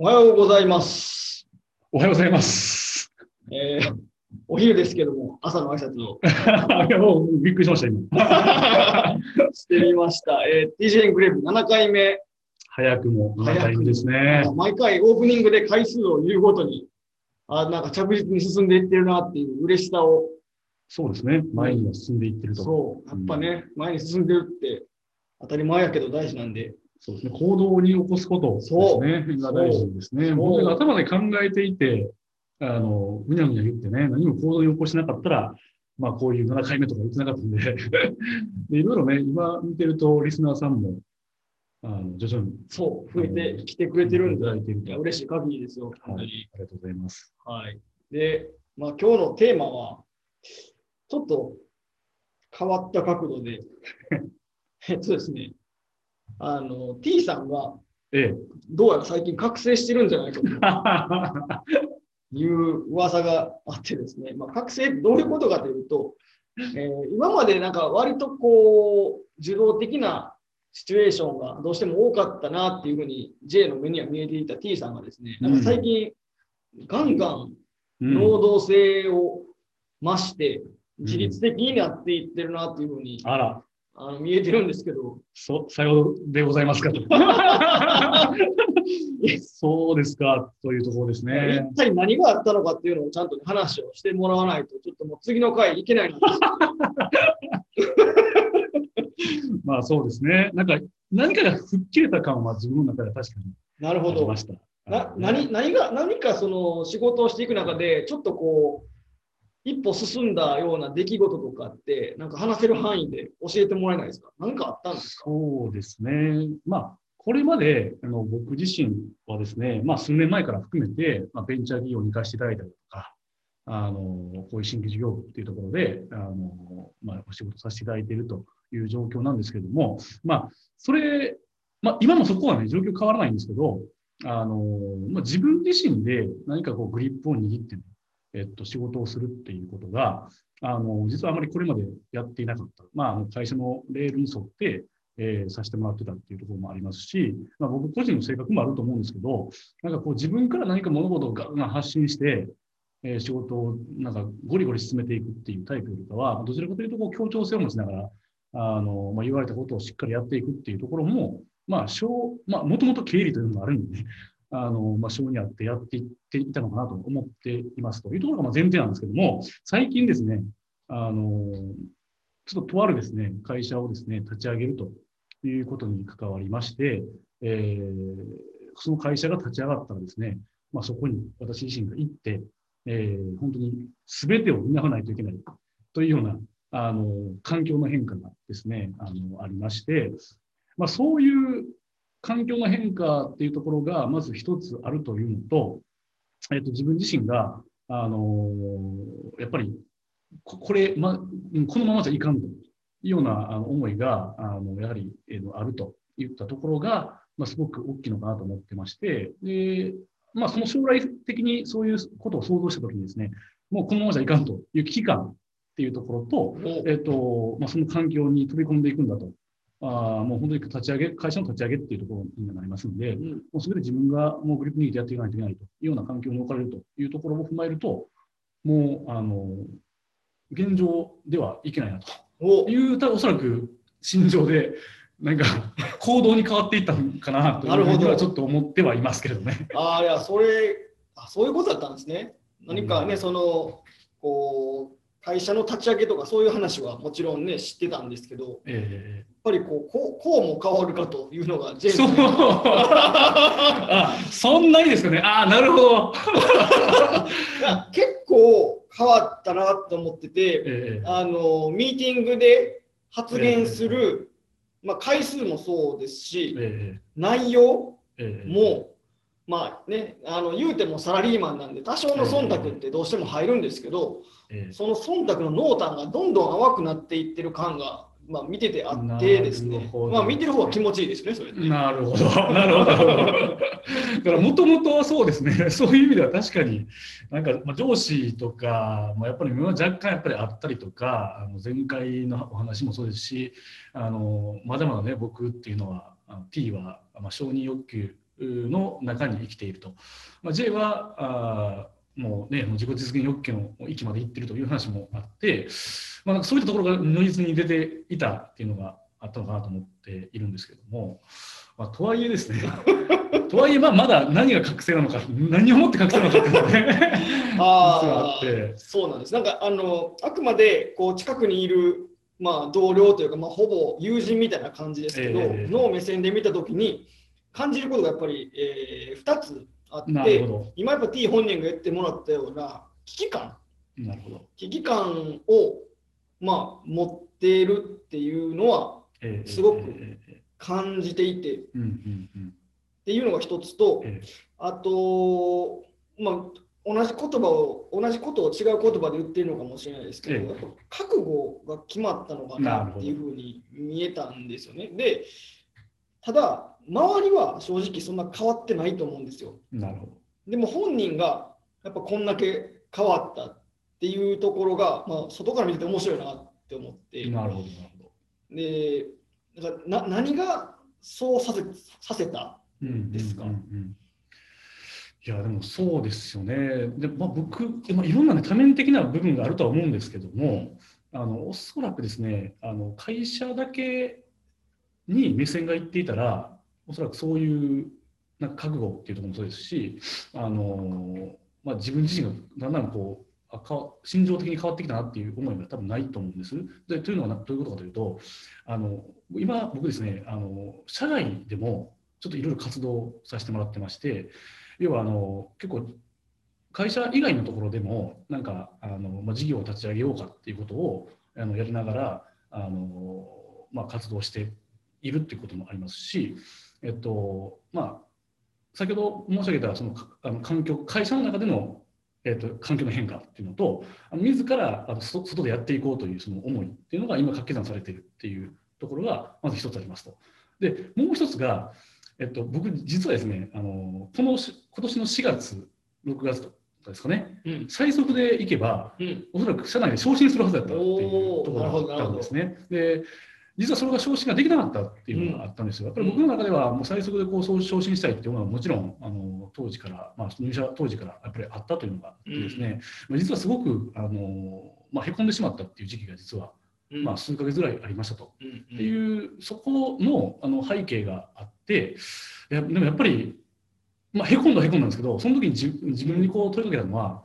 おはようございます。おはようございます。えー、お昼ですけども、朝の挨拶を いやもうびっくりしました、今。してみました。えー、TJ グレープ7回目、早くも7回目ですね。毎回オープニングで回数を言うごとに、あなんか着実に進んでいってるなっていう嬉しさを、そうですね。前には進んでいってると。そう、やっぱね、前に進んでるって当たり前やけど大事なんで、そうですね。行動に起こすことですね。が大事ですね。僕が頭で考えていて、あの、むにゃむにゃ言ってね、何も行動に起こしなかったら、まあこういう7回目とか言ってなかったんで、でいろいろね、今見てると、リスナーさんも、あの徐々にそう、増えてきてくれてるんで、いや嬉しい限りですよ、本当に。はい。ありがとうございます。はい。で、まあ今日のテーマは、ちょっと変わった角度で、えっとですね、あの、T さんがええ。どうやら最近覚醒してるんじゃないかと。いう噂があってですね、まあ、覚醒ってどういうことかというと、えー今までなんか割とこう、受動的なシチュエーションがどうしても多かったなっていうふうに J の目には見えていた T さんがですね、なんか最近、ガンガンうん能動性を増して、自律的になっていってるなっていうふうに、あら、あの見えてるんですけど、そ、さようでございますかと。そうですか、というところですね。一体何があったのかっていうのをちゃんと話をしてもらわないと、ちょっともう次の回いけないな まあそうですね。なんか、何かが吹っ切れた感は自分の中で確かになるほどありま。した。な何何が何かその仕事をしていく中で、ちょっとこう、一歩進んだような出来事とかって、なんか話せる範囲で教えてもらえないですか？何かあったんですか？そうですね。まあ、これまであの僕自身はですね、まあ数年前から含めて、まあ、ベンチャー企業に行かせていただいたりとか、あの、こういう新規事業部っていうところで、あの、まあ、お仕事させていただいているという状況なんですけれども、まあ、それ、まあ、今もそこはね、状況変わらないんですけど、あの、まあ、自分自身で何かこうグリップを握ってね、えっと、仕事をするっていうことが、あの、実はあまりこれまでやっていなかった。まあ、会社のレールに沿って、えーさせてもらってたっていうところもありますし、まあ、僕個人の性格もあると思うんですけど、なんかこう自分から何か物事をガンガン発信して、えー仕事をなんかゴリゴリ進めていくっていうタイプよりかは、どちらかというとこう協調性を持ちながら、あの、まあ、言われたことをしっかりやっていくっていうところも、まあ、小、まあ、もともと経理というのもあるんで、ね、あの、まあ、性にあってやっていっていたのかなと思っていますというところがまあ前提なんですけども、最近ですね、あの、ちょっととあるですね、会社をですね、立ち上げるということに関わりまして、えーその会社が立ち上がったらですね、まあ、そこに私自身が行って、えー本当に全てを担わないといけないというような、あの、環境の変化がですね、あの、ありまして、まあ、そういう環境の変化っていうところが、まず一つあるというのと、えっ、と、自分自身が、あのやっぱり、ここれ、ま、うんこのままじゃいかんというようなあの思いが、あの、やはり、えーあるといったところが、まあ、すごく大きいのかなと思ってまして、で、まあ、その将来的にそういうことを想像したときにですね、もうこのままじゃいかんという危機感っていうところと、えっ、と、まあ、その環境に飛び込んでいくんだと。あーもう本当に立ち上げ、会社の立ち上げっていうところになりますので、うん。もうすべて自分がもうグリップ握ってやっていかないといけないというような環境に置かれるというところを踏まえると、もう、あの、現状ではいけないなと。お。いう、たおそらく心情で、なんか 行動に変わっていったのかなというふうにはちょっと思ってはいますけれどね。ああ、いや、それあ、そういうことだったんですね。何かね、うんその、こう、会社の立ち上げとかそういう話はもちろんね、知ってたんですけど、えぱりこう、こうこうも変わるかというのが、ジェえそう。あ、そんなにですかね。ああ、なるほど。結構変わったなと思ってて、ええあの、ミーティングで発言する、まあ、回数もそうですし、え内容えええも、まあね、あの言うてもサラリーマンなんで、多少の忖度ってどうしても入るんですけど、ええその忖度の濃淡がどんどん淡くなっていってる感が、まあ、見ててあってですねまあ、見てる方は気持ちいいですね、それで。なるほど、なるほど。だから、もともとはそうですね、そういう意味では確かに、なんか、まあ、上司とかもやっぱり若干やっぱりあったりとか、あの前回のお話もそうですし、あのまだまだね、僕っていうのは、あの T は、まあ、承認欲求の中に生きていると。まあ、J はあもうね、自己実現欲求の域まで行ってるという話もあって、まあ、そういったところが如実に出ていたっていうのがあったのかなと思っているんですけれども、まあ、とはいえですね、とはいえまあまだ何が覚醒なのか、何をもって覚醒なのかっていうのがね、ああってあ、そうなんです。なんかあのあくまでこう近くにいるまあ同僚というかまあほぼ友人みたいな感じですけど、ええの目線で見たときに感じることがやっぱり、えー、2つあって、今やっぱ T 本人が言ってもらったような危機感、なるほど。危機感をまあ持っているっていうのはええすごく感じていて。っていうのが一つと、えあと、まあ、同じ言葉を、同じことを違う言葉で言ってるのかもしれないですけど、覚悟が決まったのかなっていうふうに見えたんですよね。で、ただ、周りは正直そんな変わってないと思うんですよ。えなるほど。でも本人がやっぱこんだけ変わったっていうところが、まあ、外から見てて面白いなって思って、なるほど、なるほど。で、な何がそうさせさせたうんですか？うんうんうんいやでもそうですよね。で、まあ、僕、まあ、いろんな、ね、多面的な部分があるとは思うんですけども、あのおそらくですねあの、会社だけに目線がいっていたら、おそらくそういうなんか覚悟っていうところもそうですし、あのまあ、自分自身がだんだんこうあか心情的に変わってきたなっていう思いが多分ないと思うんです。でというのはどういうことかというと、あの今、僕ですねあの、社外でもちょっといろいろ活動させてもらってまして、要はあの結構、会社以外のところでも、なんかあの、まあ、事業を立ち上げようかっていうことをあのやりながらあの、まあ、活動しているっていうこともありますし、えっとまあ、先ほど申し上げたそのかあの環境、会社の中での、えっと、環境の変化っていうのと、自らあのそ外でやっていこうというその思いっていうのが今、掛け算されているっていうところがまず一つありますと。で、もう一つが、えっと、僕、実はですね、あのこのし今年の4月、6月とかですかね、うん最速でいけば、うんおそらく社内で昇進するはずだったっていうところがあったんですね。で実はそれが昇進ができなかったっていうのがあったんですよ。やっぱり僕の中ではもう最速でこう昇昇進したいっていうのはもちろんあの当時から、まあ、入社当時からやっぱりあったというのがあってですね、まあ実はすごくあの、まあ、へこんでしまったっていう時期が実は、うん。まあ、数ヶ月ぐらいありましたと。うんっていうそこのあの背景があっていやでもやっぱり、まあ、へこんだはへこんだんですけどその時に自自分にこう問いかけたのは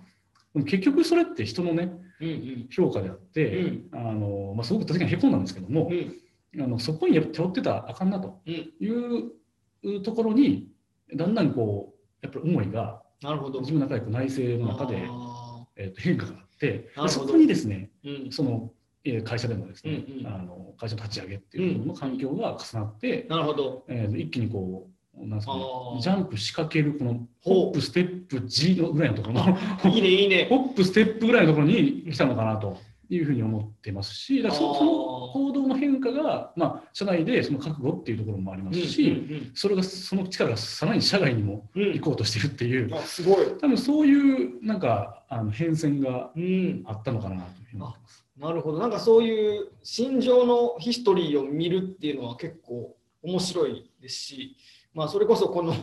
結局それって人のねうんうん。評価であって、うん。あのまあ、すごく確かにへこんだんですけども、うんあのそこにやっぱ頼ってたらあかんなとうん。いうところにだんだんこうやっぱり思いがなるほど。自分の中で内政の中で、あえー、と変化があってそこにですねーうん。そのえー会社でのですね、うんうん。あの会社の立ち上げっていうところの環境が重なって、なるほど。えー一気にこうなんですかねジャンプ仕掛けるこのホップステップ G のぐらいのところの いいね、いいね。ホップステップぐらいのところに来たのかなというふうに思ってますしだからその行動の変化が、まあ、社内でその覚悟っていうところもありますし、うんそれがその力がさらに社外にもうんうん行こうとしてるっていううんあすごい。多分そういうなんかあの変遷がうん。あったのかなと思ってます。なるほど。なんかそういう心情のヒストリーを見るっていうのは結構面白いですし、まあそれこそこの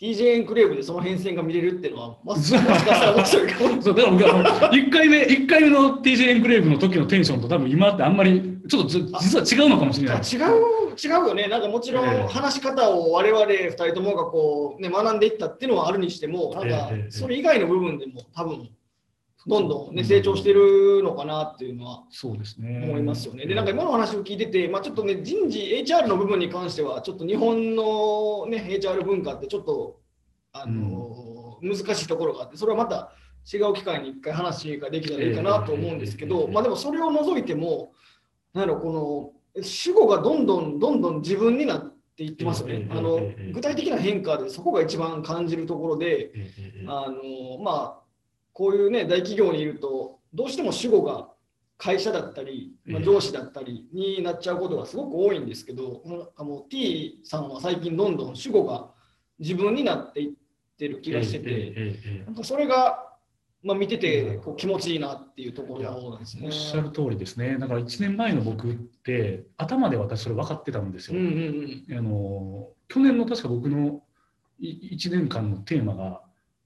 TJ エンクレーブでその変遷が見れるっていうのは、まあ、もしかしたら面白いかも。そうだから僕あの1回目一回目の TJ エンクレーブの時のテンションと多分今ってあんまりちょっとず実は違うのかもしれない。違う違うよね、なんかもちろええん話し方を我々2人ともがこう、ね、学んでいったっていうのはあるにしても、なんかそれ以外の部分でも多分どんどん、ね、成長してるのかなっていうのはそうですね。思いますよね。で、なんか今の話を聞いてて、まあ、ちょっとね、人事、HR の部分に関しては、ちょっと日本の、ね、HR 文化ってちょっと、あの難しいところがあって、それはまた違う機会に一回話ができたらいいかなと思うんですけど、ええまあでもそれを除いても、なんだろう、この主語がどんどんどんどん自分になっていってますよね。ええあのええ具体的な変化でそこが一番感じるところで、あのまあ、こういうね、大企業にいると、どうしても主語が会社だったり、まあ、ええ上司だったりになっちゃうことがすごく多いんですけど、なんかもう T さんは最近どんどん主語が自分になっていってる気がしてて、なんかそれが、まあ、見ててこう気持ちいいなっていうところなんですね。おっ。しゃる通りですね。だから1年前の僕って、頭で私それ分かってたんですよ。うんうんうん。あの去年の確か僕のい1年間のテーマが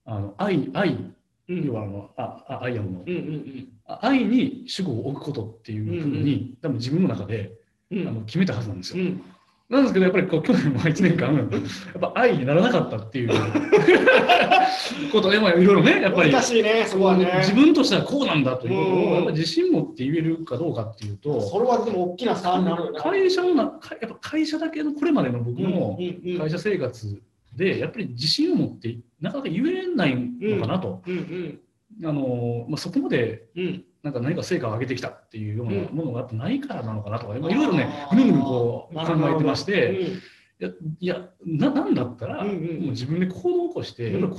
あの愛愛。うん。要はあのああアイアムの。うんうんあ愛に主語を置くことっていうふうに、多分自分の中でうんうん。あの決めたはずなんですよ。うんなんですけどやっぱりこう去年も1年間やっぱ愛にならなかったっていう ことで、まあ、いろいろねやっぱりね、ね。自分としてはこうなんだということうんをやっぱり自信持って言えるかどうかっていうとそれはでも大きな差になるよね。会社のなかやっぱ会社だけのこれまでの僕のうんうん会社生活でやっぱり自信を持ってなかなか言えないのかなと、うんうんあのまあ、そこまでうんなんか何か成果を上げてきたっていうようなうん。ものがやっぱないからなのかなとか、まあいろいろねぐるぐるこう考えてまして、うんいやいやななんだったら、うんうん。もう自分で行動を起こして、行動を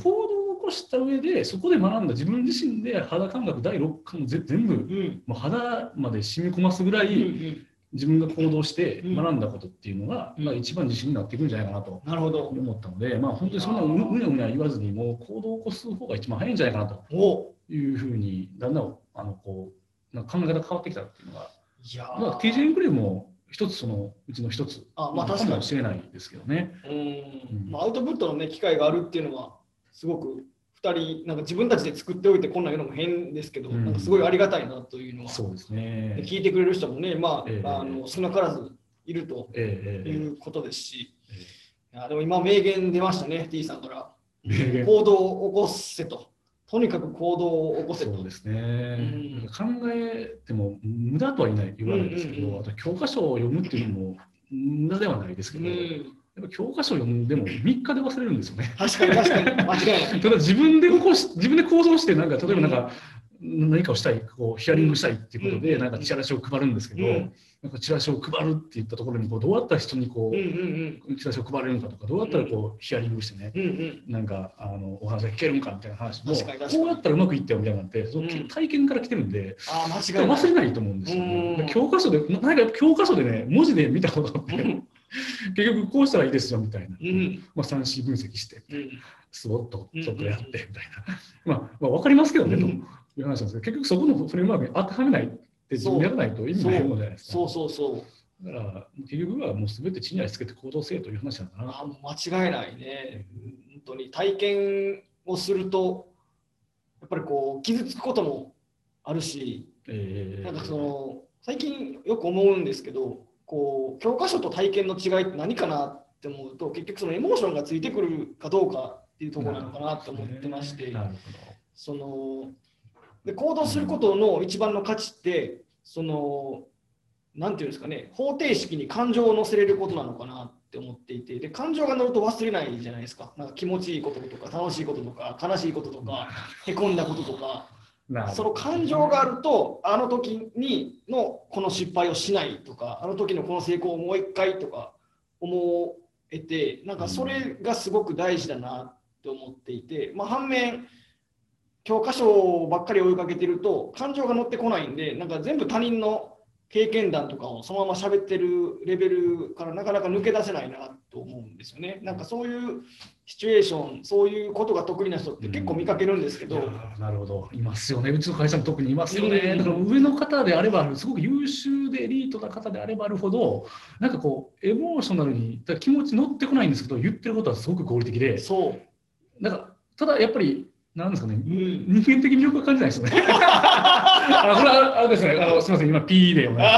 起こした上でそこで学んだ自分自身で肌感覚第6感をぜ全部うん。もう肌まで染み込ますぐらうんういん。自分が行動してうん。学んだことっていうのが、うん。まあ、一番自信になっていくんじゃないかなとなるほど。思ったので、まあ、本当にそんなううにゃうにゃ言わずにもう行動を起こす方が一番早いんじゃないかなと。おいうふうにだんだんあのこうなんか考え方変わってきたっていうのが、いやー。まあ、TJ エンクレームも一つそのうちの一つあまあ確かにもしれないですけどね。うん。うん。まあ、アウトプットの、ね、機会があるっていうのは、すごく2人、なんか自分たちで作っておいて、こんなん言うのも変ですけど、うん。なんかすごいありがたいなというのは、そうですね。聞いてくれる人もね、まあええ。あの少なからずいるとええええ。いうことですし、えいやでも今、名言出ましたね、T さんから。行動を起こせと。とにかく行動を起こせと。そうですね、うん考えても無駄とは言わない言わないですけど、うんうんうんあと教科書を読むっていうのも無駄ではないですけど、やうん、教科書を読んでも3日で忘れるんですよね。確かに確かに、間違いない。ただ自分で起こし自分で行動してなんか例えばなんか、何かをしたいこうヒアリングしたいっていうことで、うんなんかチラシを配るんですけど、うん。なんかチラシを配るって言ったところにこうどうやったら人にこうチラシを配れるのかとかどうやったらこうヒアリングしてね、なんかあのお話が聞けるんかみたいな話もこうやったらうまくいったよみたいなのってそのうん。体験から来てるんで、ああ、間違い。忘れないと思うんですよ、ね。うん教科書でなんか教科書でね文字で見たことって、うん。結局こうしたらいいですよみたいな、うん。まあ、3 4分析してうん。スボッとちょっとやってうんみたいな、まあ、まあ分かりますけどね、うん。という話なんですけど結局そこのフレームワークに当てはめないって自分でやらないと意味ないものじゃないですか。そうそうそう。だから結局はもう全て地に足つけて行動せよという話なんだな。あ間違いないね。本当に体験をすると、やっぱりこう傷つくこともあるし、えーなんかその最近よく思うんですけど、こう教科書と体験の違いって何かなって思うと、結局そのエモーションがついてくるかどうかっていうところなのかなって思ってまして、そので行動することの一番の価値って、そのなんていうんですかね、方程式に感情を乗せれることなのかなって思っていて、で感情が乗ると忘れないじゃないですか、なんか気持ちいいこととか、楽しいこととか、悲しいこととか、へこんだこととか、その感情があると、あの時にのこの失敗をしないとか、あの時のこの成功をもう一回とか思えて、なんかそれがすごく大事だなって思っていて、まあ、反面、教科書ばっかり追いかけてると、感情が乗ってこないんで、なんか全部他人の経験談とかをそのまま喋ってるレベルからなかなか抜け出せないなと思うんですよね。なんかそういうシチュエーション、そういうことが得意な人って結構見かけるんですけど、いやーなるほど、いますよね、うちの会社も特にいますよね。うんだから上の方であればある、すごく優秀でエリートな方であればあるほど、なんかこう、エモーショナルに、だ気持ち乗ってこないんですけど、言ってることはすごく合理的で、そう。なんかただやっぱり、なんですかね、うん人間的魅力は感じないですよね。あこれはあれですね、あのすみません、今、P でお願いし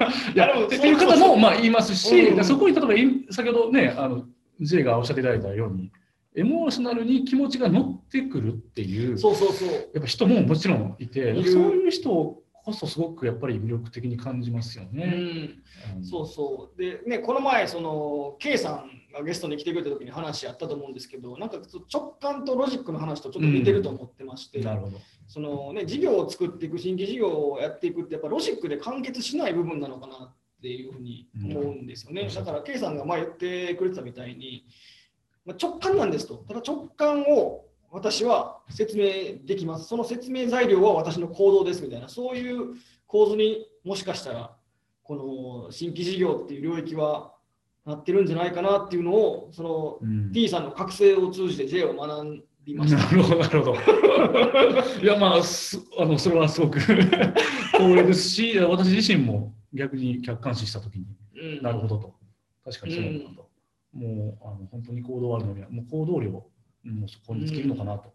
ます。いでもっていう方もまあ言いますし、うんそこに例えばい先ほどね、あの J がおっしゃっていただいたように、エモーショナルに気持ちが乗ってくるっていう、そうそうそう。やっぱ人ももちろんいて、そういう人こそすごくやっぱり魅力的に感じますようね。ん、そうそう。で、ね、この前、その、K さんがゲストに来てくれた時に話あったと思うんですけど、なんか直感とロジックの話とちょっと似てると思ってまして、なるほど。そのね、事業を作っていく、新規事業をやっていくって、やっぱロジックで完結しない部分なのかなっていうふうに思うんですよね。うんだから K さんが前言ってくれてたみたいに、まあ、直感なんですと。ただ直感を私は説明できます。その説明材料は私の行動ですみたいな、そういう構図にもしかしたら、この新規事業っていう領域はなってるんじゃないかなっていうのを、そのうん T さんの覚醒を通じて J を学びました。なるほど、なるほど。いや、まあ、すあのそれはすごく 光栄ですし、私自身も逆に客観視したときに、うんなるほどと、確かにそうなんだともうあの本当に行動あるのには、もう行動量もそこに尽きるのかなと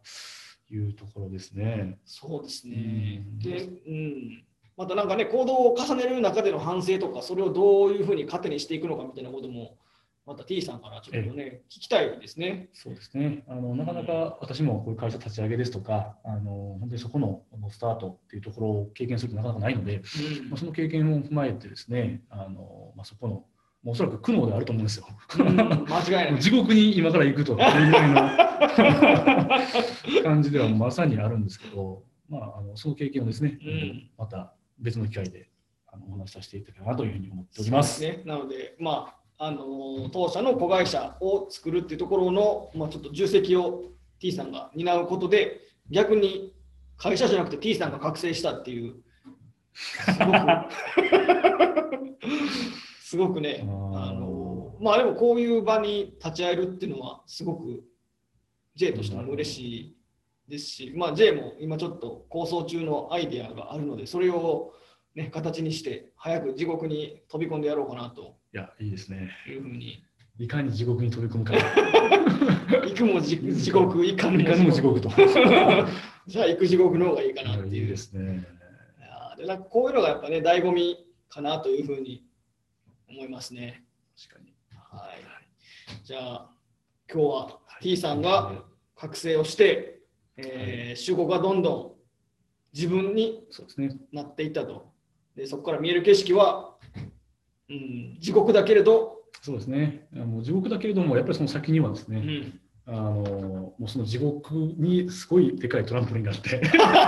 いうところですね。そうですね。うんで、うん。またなんかね、行動を重ねる中での反省とか、それをどういうふうに糧にしていくのかみたいなことも、また T さんからちょっとね、聞きたいですね。そうですね。あのなかなか私もこういう会社立ち上げですとか、あの本当にそこのスタートっていうところを経験するとなかなかないので、うんまあ、その経験を踏まえてですね、あのまあ、そこの、おそらく苦悩であると思うんですよ。うん間違いない。地獄に今から行くと いうぐらいの感じではまさにあるんですけど、まあ、あのその経験をですね、うんまた別の機会であのお話しさせていただければなというふうに思っております。すね、なので、まあ、あの当社の子会社を作るっていうところの、まあ、ちょっと重責を T さんが担うことで、逆に会社じゃなくて T さんが覚醒したっていう、すごく すごくね、あのまあでもこういう場に立ち会えるっていうのは、すごく J としても嬉しいですし、まあ、J も今ちょっと構想中のアイデアがあるので、それを、ね、形にして、早く地獄に飛び込んでやろうかなといや、いいですね。いうふうに。いかに地獄に飛び込むか。行くも地地獄、行かぬいかにも地獄と。じゃあ行く地獄の方がいいかなっていう。ですね。いやーでなんかこういうのがやっぱね、醍醐味かなというふうに思いますね。確かに。はい。じゃあ、今日は T さんが覚醒をして、えー、集合がどんどん自分に。なっていったと。で、そこから見える景色は、うん、地獄だけれど、そうですね。あの地獄だけれども、やっぱりその先にはですね、うん、あのもうその地獄にすごいでかいトランポリンがあって、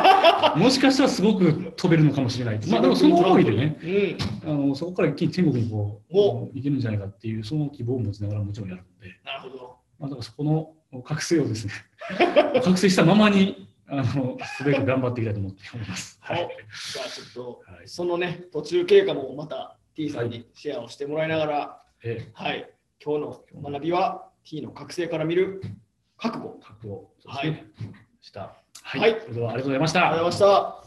もしかしたらすごく飛べるのかもしれない。まあでもその思いでね、うん、あのそこから一気に天国にこうお。行けるんじゃないかっていう、その希望を持ちながらもちろんやるので、なるほど。まあ、だからそこの覚醒をですね、覚醒したままに、あのすべて頑張っていきたいと思っております。はおい。じゃあちょっと、はい。そのね、途中経過もまた T さんにシェアをしてもらいながら、えはい、今日の学びは T の覚醒から見る覚悟。覚悟、そうですねした。はい。はいありがとうございました。ありがとうございました。